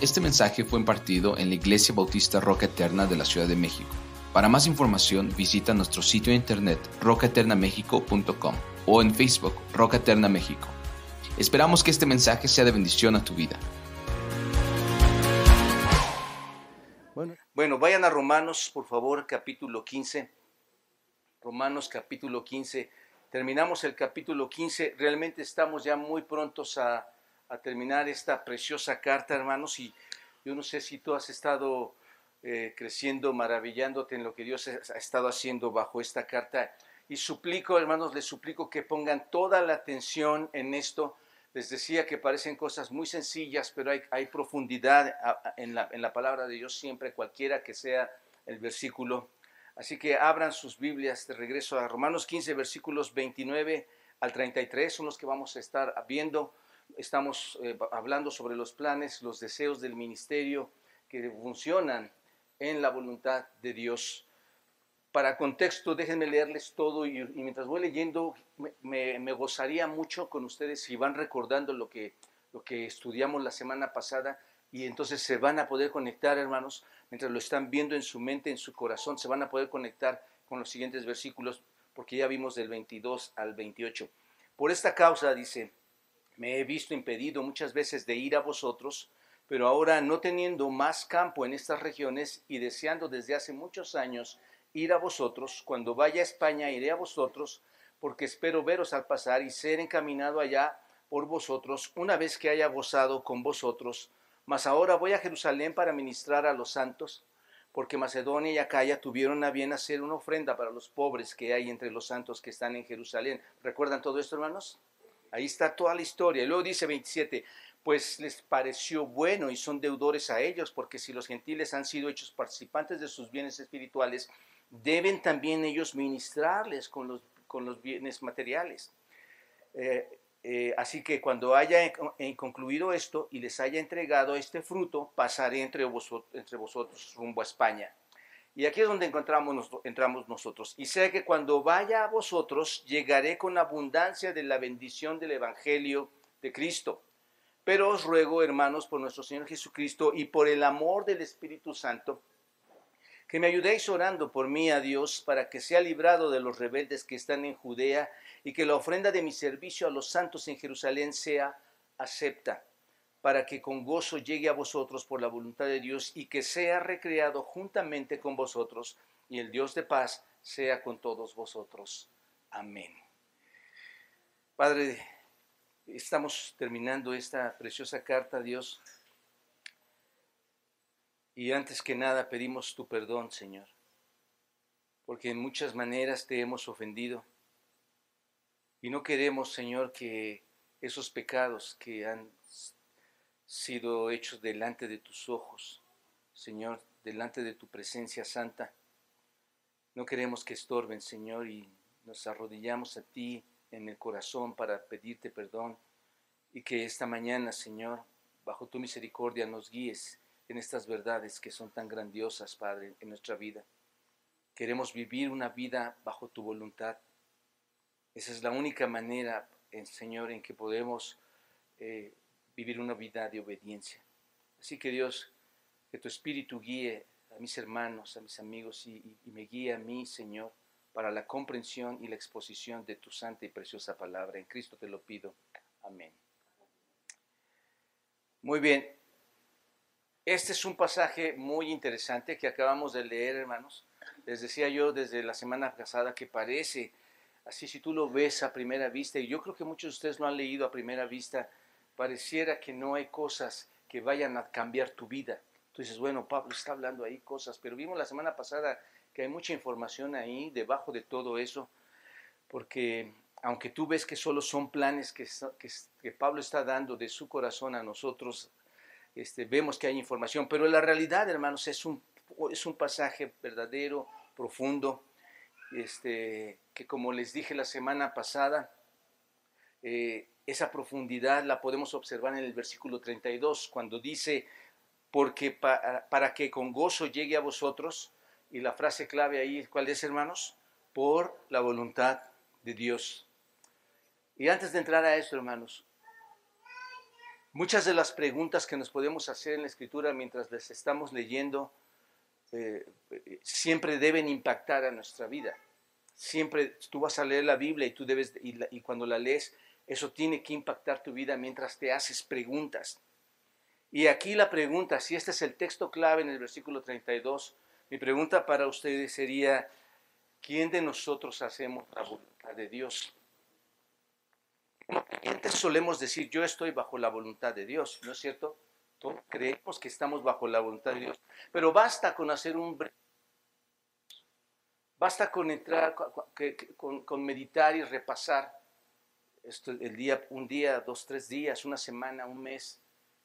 Este mensaje fue impartido en la Iglesia Bautista Roca Eterna de la Ciudad de México. Para más información visita nuestro sitio de internet rocaeternamexico.com o en Facebook Roca Eterna México. Esperamos que este mensaje sea de bendición a tu vida. Bueno, vayan a Romanos, por favor, capítulo 15. Romanos capítulo 15. Terminamos el capítulo 15. Realmente estamos ya muy prontos a a terminar esta preciosa carta, hermanos, y yo no sé si tú has estado eh, creciendo, maravillándote en lo que Dios ha estado haciendo bajo esta carta. Y suplico, hermanos, les suplico que pongan toda la atención en esto. Les decía que parecen cosas muy sencillas, pero hay, hay profundidad en la, en la palabra de Dios siempre, cualquiera que sea el versículo. Así que abran sus Biblias de regreso a Romanos 15, versículos 29 al 33, son los que vamos a estar viendo estamos eh, hablando sobre los planes, los deseos del ministerio que funcionan en la voluntad de Dios. Para contexto, déjenme leerles todo y, mientras voy leyendo, me, gozaría mucho con ustedes si van recordando lo que, lo que estudiamos la semana pasada y entonces se van a poder conectar, hermanos, mientras lo están viendo en su mente, en su corazón, se van a poder conectar con los siguientes versículos, porque ya vimos del 22 al 28. Por esta causa, dice, me he visto impedido muchas veces de ir a vosotros, pero ahora no teniendo más campo en estas regiones y deseando desde hace muchos años ir a vosotros, cuando vaya a España iré a vosotros, porque espero veros al pasar y ser encaminado allá por vosotros una vez que haya gozado con vosotros. Mas ahora voy a Jerusalén para ministrar a los santos, porque Macedonia y Acaya tuvieron a bien hacer una ofrenda para los pobres que hay entre los santos que están en Jerusalén. ¿Recuerdan todo esto, hermanos? Ahí está toda la historia. Y luego dice 27, pues les pareció bueno y son deudores a ellos, porque si los gentiles han sido hechos participantes de sus bienes espirituales, deben también ellos ministrarles con los, con los bienes materiales. Eh, eh, así que cuando haya concluido esto y les haya entregado este fruto, pasaré entre vosotros, entre vosotros rumbo a España. Y aquí es donde encontramos, entramos nosotros. Y sé que cuando vaya a vosotros, llegaré con abundancia de la bendición del Evangelio de Cristo. Pero os ruego, hermanos, por nuestro Señor Jesucristo y por el amor del Espíritu Santo, que me ayudéis orando por mí a Dios para que sea librado de los rebeldes que están en Judea y que la ofrenda de mi servicio a los santos en Jerusalén sea acepta para que con gozo llegue a vosotros por la voluntad de Dios y que sea recreado juntamente con vosotros y el Dios de paz sea con todos vosotros. Amén. Padre, estamos terminando esta preciosa carta, Dios. Y antes que nada pedimos tu perdón, Señor, porque en muchas maneras te hemos ofendido. Y no queremos, Señor, que esos pecados que han sido hechos delante de tus ojos, Señor, delante de tu presencia santa. No queremos que estorben, Señor, y nos arrodillamos a ti en el corazón para pedirte perdón y que esta mañana, Señor, bajo tu misericordia nos guíes en estas verdades que son tan grandiosas, Padre, en nuestra vida. Queremos vivir una vida bajo tu voluntad. Esa es la única manera, eh, Señor, en que podemos eh, vivir una vida de obediencia. Así que Dios, que tu espíritu guíe a mis hermanos, a mis amigos y, me guíe a mí, Señor, para la comprensión y la exposición de tu santa y preciosa palabra. En Cristo te lo pido. Amén. Muy bien. Este es un pasaje muy interesante que acabamos de leer, hermanos. Les decía yo desde la semana pasada que parece, así si tú lo ves a primera vista, y yo creo que muchos de ustedes lo han leído a primera vista, pareciera que no hay cosas que vayan a cambiar tu vida. Tú dices, bueno, Pablo está hablando ahí cosas, pero vimos la semana pasada que hay mucha información ahí debajo de todo eso, porque aunque tú ves que solo son planes que, que, Pablo está dando de su corazón a nosotros, este, vemos que hay información, pero la realidad, hermanos, es un, es un pasaje verdadero, profundo, este, que como les dije la semana pasada, eh, esa profundidad la podemos observar en el versículo 32, cuando dice, porque para, que con gozo llegue a vosotros, y la frase clave ahí, ¿cuál es, hermanos? Por la voluntad de Dios. Y antes de entrar a esto, hermanos, Muchas de las preguntas que nos podemos hacer en la escritura mientras les estamos leyendo eh, siempre deben impactar a nuestra vida. Siempre tú vas a leer la Biblia y tú debes y cuando la lees eso tiene que impactar tu vida mientras te haces preguntas. Y aquí la pregunta, si este es el texto clave en el versículo 32, mi pregunta para ustedes sería, ¿quién de nosotros hacemos la voluntad de Dios? Como solemos decir, yo estoy bajo la voluntad de Dios, ¿no es cierto? Todos creemos que estamos bajo la voluntad de Dios, pero basta con hacer un basta con entrar, con, con meditar y repasar el día, un día, dos, tres días, una semana, un mes,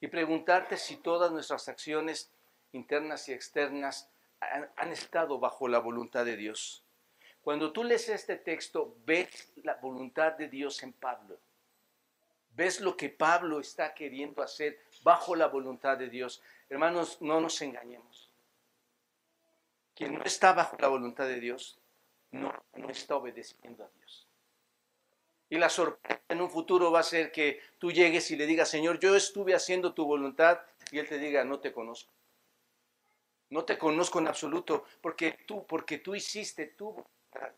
y preguntarte si todas nuestras acciones internas y externas han, han estado bajo la voluntad de Dios. Cuando tú lees este texto, ves la voluntad de Dios en Pablo. Ves lo que Pablo está queriendo hacer bajo la voluntad de Dios. Hermanos, no nos engañemos. Quien no está bajo la voluntad de Dios, no, no está obedeciendo a Dios. Y la sorpresa en un futuro va a ser que tú llegues y le digas, Señor, yo estuve haciendo tu voluntad, y Él te diga, no te conozco. No te conozco en absoluto, porque tú, porque tú hiciste tu voluntad.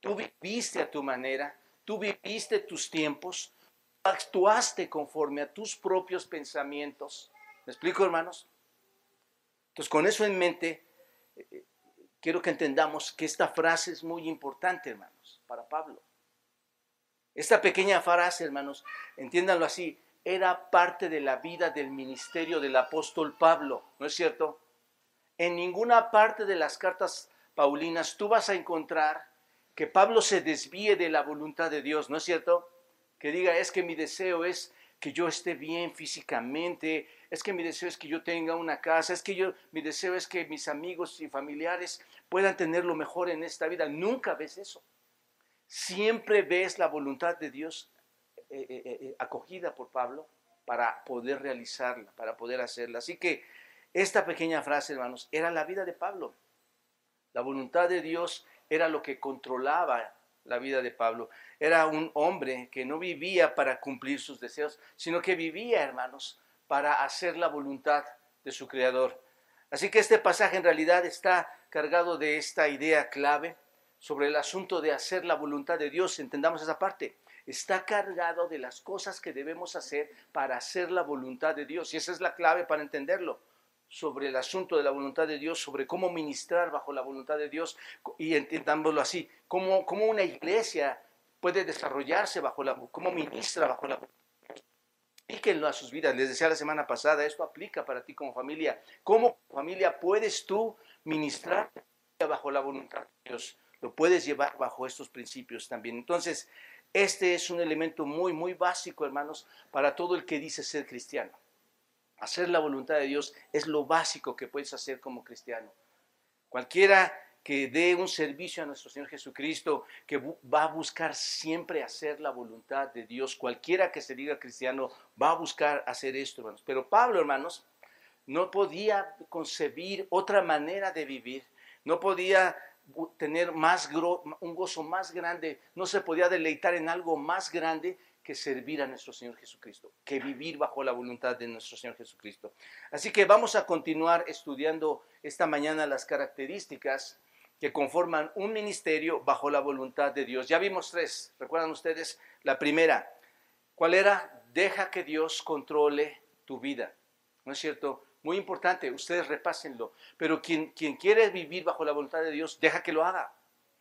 Tú viviste a tu manera, tú viviste tus tiempos, actuaste conforme a tus propios pensamientos. ¿Me explico, hermanos? Entonces, con eso en mente, eh, eh, quiero que entendamos que esta frase es muy importante, hermanos, para Pablo. Esta pequeña frase, hermanos, entiéndanlo así, era parte de la vida del ministerio del apóstol Pablo, ¿no es cierto? En ninguna parte de las cartas paulinas tú vas a encontrar que Pablo se desvíe de la voluntad de Dios, ¿no es cierto? Que diga, es que mi deseo es que yo esté bien físicamente, es que mi deseo es que yo tenga una casa, es que yo, mi deseo es que mis amigos y familiares puedan tener lo mejor en esta vida. Nunca ves eso siempre ves la voluntad de Dios eh, eh, eh, acogida por Pablo para poder realizarla, para poder hacerla. Así que esta pequeña frase, hermanos, era la vida de Pablo. La voluntad de Dios era lo que controlaba la vida de Pablo. Era un hombre que no vivía para cumplir sus deseos, sino que vivía, hermanos, para hacer la voluntad de su Creador. Así que este pasaje en realidad está cargado de esta idea clave sobre el asunto de hacer la voluntad de Dios, entendamos esa parte. Está cargado de las cosas que debemos hacer para hacer la voluntad de Dios. Y esa es la clave para entenderlo sobre el asunto de la voluntad de Dios, sobre cómo ministrar bajo la voluntad de Dios y entendámoslo así, cómo, cómo una iglesia puede desarrollarse bajo la, cómo ministra bajo la voluntad Aplíquenlo a sus vidas. Les decía la semana pasada, esto aplica para ti como familia. ¿Cómo familia puedes tú ministrar bajo la voluntad de Dios? Lo puedes llevar bajo estos principios también. Entonces, este es un elemento muy, muy básico, hermanos, para todo el que dice ser cristiano. Hacer la voluntad de Dios es lo básico que puedes hacer como cristiano. Cualquiera que dé un servicio a nuestro Señor Jesucristo, que va a buscar siempre hacer la voluntad de Dios, cualquiera que se diga cristiano, va a buscar hacer esto, hermanos. Pero Pablo, hermanos, no podía concebir otra manera de vivir, no podía tener más un gozo más grande, no se podía deleitar en algo más grande que servir a nuestro Señor Jesucristo, que vivir bajo la voluntad de nuestro Señor Jesucristo. Así que vamos a continuar estudiando esta mañana las características que conforman un ministerio bajo la voluntad de Dios. Ya vimos tres, ¿recuerdan ustedes? La primera, ¿cuál era? Deja que Dios controle tu vida. ¿No es cierto? Muy importante, ustedes repásenlo. Pero quien, quien quiere vivir bajo la voluntad de Dios, deja que lo haga.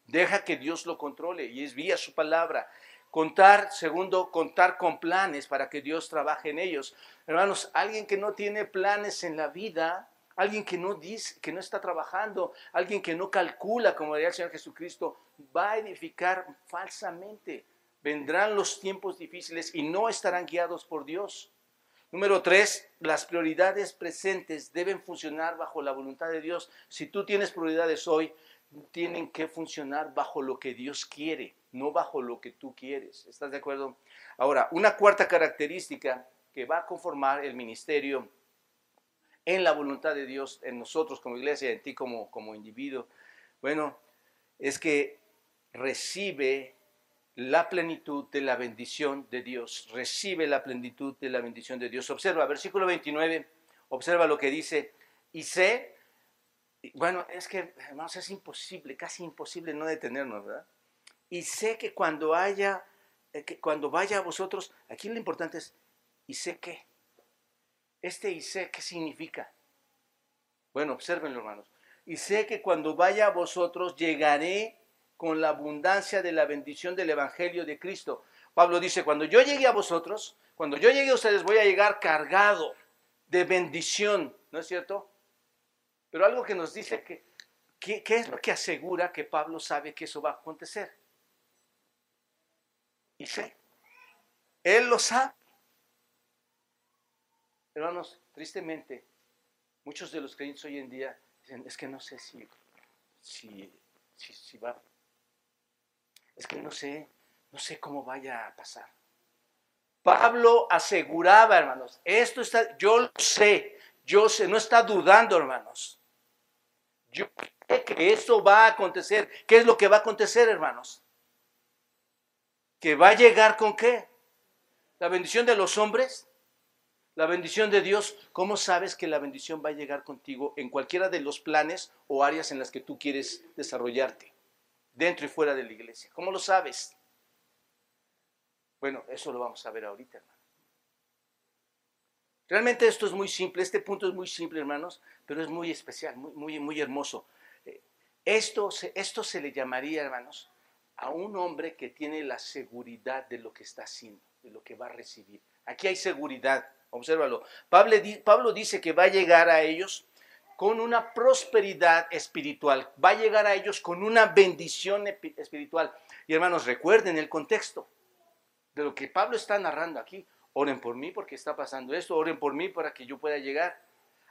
Deja que Dios lo controle y es vía su palabra. Contar, segundo, contar con planes para que Dios trabaje en ellos. Hermanos, alguien que no tiene planes en la vida, alguien que no dice, que no está trabajando, alguien que no calcula, como diría el Señor Jesucristo, va a edificar falsamente. Vendrán los tiempos difíciles y no estarán guiados por Dios. Número tres, las prioridades presentes deben funcionar bajo la voluntad de Dios. Si tú tienes prioridades hoy, tienen que funcionar bajo lo que Dios quiere, no bajo lo que tú quieres. ¿Estás de acuerdo? Ahora, una cuarta característica que va a conformar el ministerio en la voluntad de Dios, en nosotros como iglesia, en ti como, como individuo, bueno, es que recibe la plenitud de la bendición de Dios. Recibe la plenitud de la bendición de Dios. Observa, versículo 29, observa lo que dice. Y sé, bueno, es que, hermanos, es imposible, casi imposible no detenernos, ¿verdad? Y sé que cuando haya, eh, que cuando vaya a vosotros, aquí lo importante es, ¿y sé qué? Este y sé, ¿qué significa? Bueno, observenlo, hermanos. Y sé que cuando vaya a vosotros llegaré con la abundancia de la bendición del Evangelio de Cristo. Pablo dice, cuando yo llegue a vosotros, cuando yo llegue a ustedes voy a llegar cargado de bendición, ¿no es cierto? Pero algo que nos dice que, ¿qué es lo que asegura que Pablo sabe que eso va a acontecer? Y sé, él lo sabe. Hermanos, tristemente, muchos de los creyentes hoy en día dicen, es que no sé si, si, si, si va es que no sé, no sé cómo vaya a pasar. Pablo aseguraba, hermanos, esto está, yo lo sé, yo sé, no está dudando, hermanos. Yo sé que esto va a acontecer. ¿Qué es lo que va a acontecer, hermanos? ¿Que va a llegar con qué? ¿La bendición de los hombres? ¿La bendición de Dios? ¿Cómo sabes que la bendición va a llegar contigo en cualquiera de los planes o áreas en las que tú quieres desarrollarte? Dentro y fuera de la iglesia. ¿Cómo lo sabes? Bueno, eso lo vamos a ver ahorita, hermano. Realmente esto es muy simple, este punto es muy simple, hermanos, pero es muy especial, muy, muy, hermoso. Eh, esto se, esto se le llamaría, hermanos, a un hombre que tiene la seguridad de lo que está haciendo, de lo que va a recibir. Aquí hay seguridad, obsérvalo. Pablo dice que va a llegar a ellos con una prosperidad espiritual, va a llegar a ellos con una bendición espiritual. Y hermanos, recuerden el contexto de lo que Pablo está narrando aquí. Oren por mí porque está pasando esto, oren por mí para que yo pueda llegar.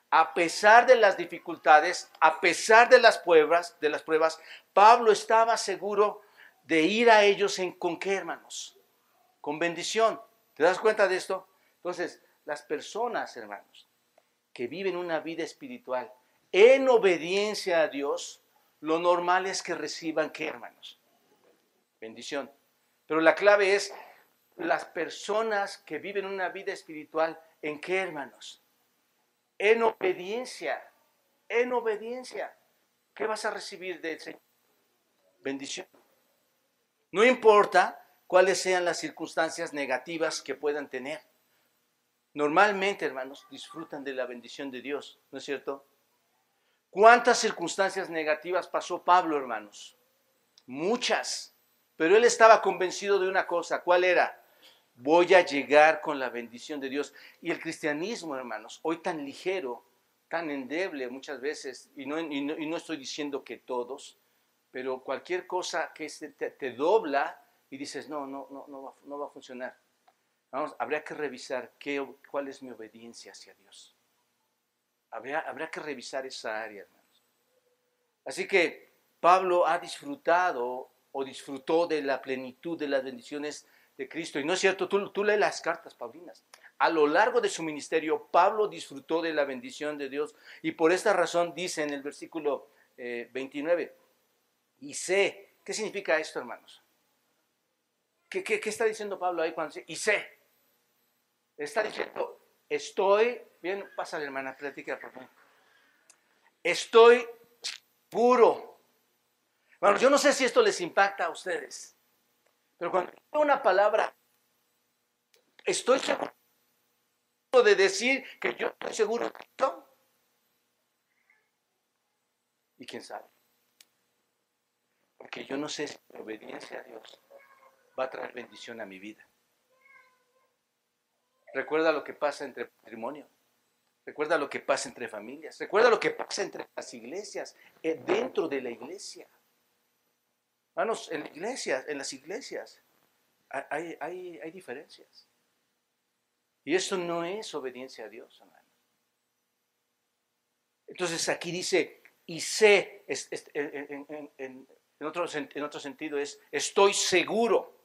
A pesar de las dificultades, a pesar de las pruebas, de las pruebas, Pablo estaba seguro de ir a ellos con qué, hermanos? Con bendición. ¿Te das cuenta de esto? Entonces, las personas, hermanos, que viven una vida espiritual en obediencia a Dios, lo normal es que reciban qué, hermanos? Bendición. Pero la clave es las personas que viven una vida espiritual, ¿en qué, hermanos? En obediencia. En obediencia. ¿Qué vas a recibir del Señor? Bendición. No importa cuáles sean las circunstancias negativas que puedan tener. Normalmente, hermanos, disfrutan de la bendición de Dios, ¿no es cierto? ¿Cuántas circunstancias negativas pasó Pablo, hermanos? Muchas. Pero él estaba convencido de una cosa, ¿cuál era? Voy a llegar con la bendición de Dios. Y el cristianismo, hermanos, hoy tan ligero, tan endeble muchas veces, y no, no, estoy diciendo que todos, pero cualquier cosa que te, dobla y dices, no, no, no, no va, no va a funcionar. Vamos, habría que revisar qué, cuál es mi obediencia hacia Dios. Habría, que revisar esa área, hermanos. Así que Pablo ha disfrutado o disfrutó de la plenitud de las bendiciones de Cristo. Y no es cierto, tú, tú lees las cartas paulinas. A lo largo de su ministerio, Pablo disfrutó de la bendición de Dios. Y por esta razón dice en el versículo 29, eh, y sé, ¿qué significa esto, hermanos? ¿Qué, qué, qué está diciendo Pablo ahí cuando dice, y sé? Está diciendo, estoy, bien, pasa hermana, platica por favor. Estoy puro. Bueno, yo no sé si esto les impacta a ustedes, pero cuando digo una palabra, estoy seguro de decir que yo estoy seguro de esto. Y quién sabe. Porque yo no sé si la obediencia a Dios va a traer bendición a mi vida. Recuerda lo que pasa entre matrimonio. Recuerda lo que pasa entre familias. Recuerda lo que pasa entre las iglesias, eh, dentro de la iglesia. Hermanos, en en las iglesias hay, hay, diferencias. Y eso no es obediencia a Dios, hermano. Entonces aquí dice, y sé, en, otro, en otro sentido es, estoy seguro.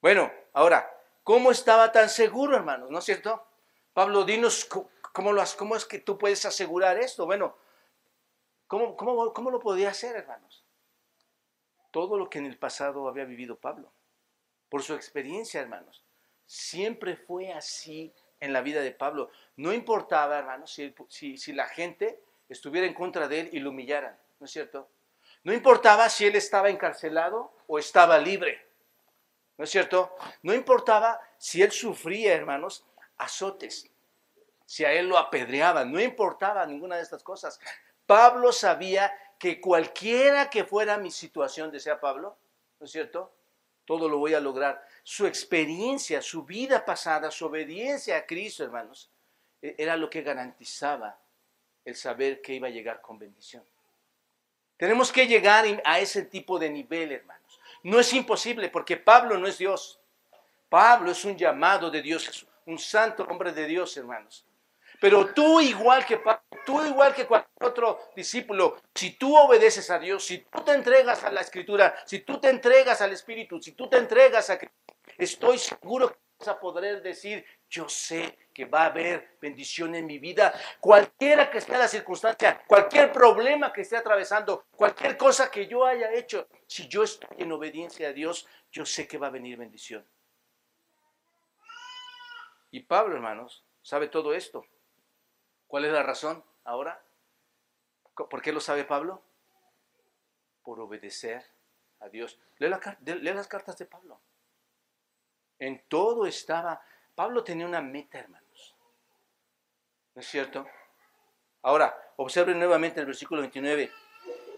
Bueno, ahora, ¿Cómo estaba tan seguro, hermanos? ¿No es cierto? Pablo, dinos cómo, lo, cómo es que tú puedes asegurar esto. Bueno, ¿cómo, cómo, cómo lo podía hacer, hermanos? Todo lo que en el pasado había vivido Pablo. por su experiencia, hermanos. Siempre fue así en la vida de Pablo. No importaba, hermanos, si, si, la gente estuviera en contra de él y lo humillaran, ¿no es cierto? No importaba si él estaba encarcelado o estaba libre, ¿no es cierto? No importaba si él sufría, hermanos, azotes, si a él lo apedreaban, no importaba ninguna de estas cosas. Pablo sabía que cualquiera que fuera mi situación, decía Pablo, ¿no es cierto? Todo lo voy a lograr. Su experiencia, su vida pasada, su obediencia a Cristo, hermanos, e, era lo que garantizaba el saber que iba a llegar con bendición. Tenemos que llegar a ese tipo de nivel, hermanos. No es imposible porque Pablo no es Dios. Pablo es un llamado de Dios, un santo hombre de Dios, hermanos. Pero tú igual que Pablo, tú igual que cualquier otro discípulo, si tú obedeces a Dios, si tú te entregas a la Escritura, si tú te entregas al Espíritu, si tú te entregas a Cristo, estoy seguro que vas a poder decir, yo sé que va a haber bendición en mi vida, cualquiera que sea la circunstancia, cualquier problema que esté atravesando, cualquier cosa que yo haya hecho, si yo estoy en obediencia a Dios, yo sé que va a venir bendición. Y Pablo, hermanos, sabe todo esto. ¿Cuál es la razón ahora? ¿Por qué lo sabe Pablo? Por obedecer a Dios. Lee, las cartas de Pablo. En todo estaba. Pablo tenía una meta, hermanos. ¿No es cierto? Ahora, observen nuevamente el versículo 29.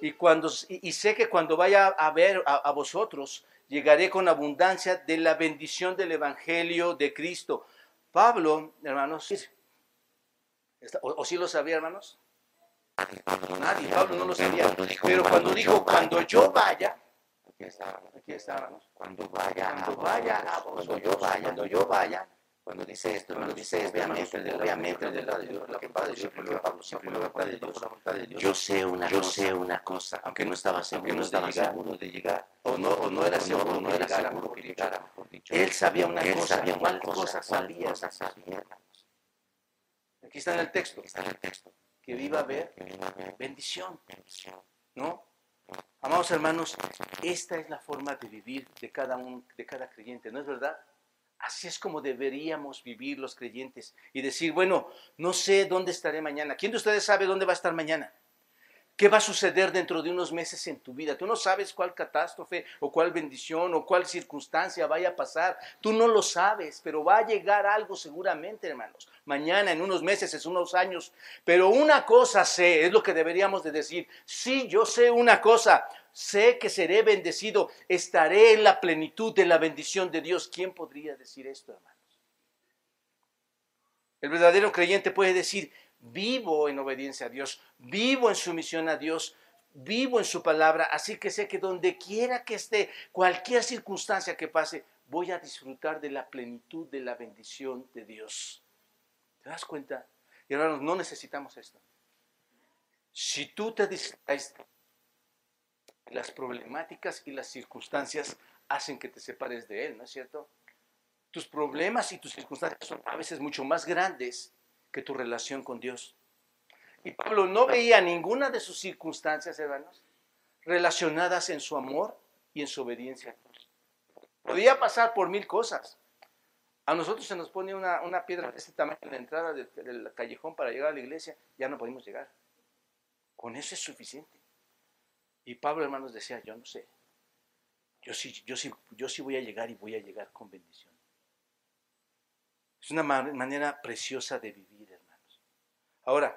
Y, cuando, y, sé que cuando vaya a ver a, a vosotros, llegaré con abundancia de la bendición del Evangelio de Cristo Pablo, hermanos, ¿o, sí lo sabía, hermanos? Nadie, Pablo no lo sabía. Pero cuando dijo, cuando yo vaya, aquí está, aquí está, hermanos. Cuando vaya, cuando vaya, cuando yo vaya, cuando yo vaya, cuando dice esto, cuando dice esto, obviamente, obviamente, de la, de Dios, la voluntad de Dios, la voluntad de Dios, la voluntad de Dios. Yo sé una, yo sé una cosa, aunque no estaba seguro, no estaba seguro de llegar, o no, o no era seguro, no era seguro que llegara, mejor dicho. Él sabía una cosa, sabía una cosa, sabía, sabía. Aquí está en el texto, aquí está en el texto, que viva a ver bendición, ¿no? Amados hermanos, esta es la forma de vivir de cada un, de cada creyente, ¿no es verdad? Así es como deberíamos vivir los creyentes y decir, bueno, no sé dónde estaré mañana. ¿Quién de ustedes sabe dónde va a estar mañana? ¿Qué va a suceder dentro de unos meses en tu vida? Tú no sabes cuál catástrofe o cuál bendición o cuál circunstancia vaya a pasar. Tú no lo sabes, pero va a llegar algo seguramente, hermanos. Mañana, en unos meses, en unos años. Pero una cosa sé, es lo que deberíamos de decir. Sí, yo sé una cosa sé que seré bendecido, estaré en la plenitud de la bendición de Dios. ¿Quién podría decir esto, hermanos? El verdadero creyente puede decir, vivo en obediencia a Dios, vivo en sumisión a Dios, vivo en su palabra, así que sé que donde quiera que esté, cualquier circunstancia que pase, voy a disfrutar de la plenitud de la bendición de Dios. ¿Te das cuenta? Y hermanos, no necesitamos esto. Si tú te las problemáticas y las circunstancias hacen que te separes de Él, ¿no es cierto? Tus problemas y tus circunstancias son a veces mucho más grandes que tu relación con Dios. Y Pablo no veía ninguna de sus circunstancias, hermanos, relacionadas en su amor y en su obediencia. Podía pasar por mil cosas. A nosotros se nos pone una, piedra de este tamaño en la entrada del callejón para llegar a la iglesia, ya no podemos llegar. Con eso es suficiente. Y Pablo, hermanos, decía, yo no sé. Yo sí, yo sí, yo sí voy a llegar y voy a llegar con bendición. Es una manera preciosa de vivir, hermanos. Ahora,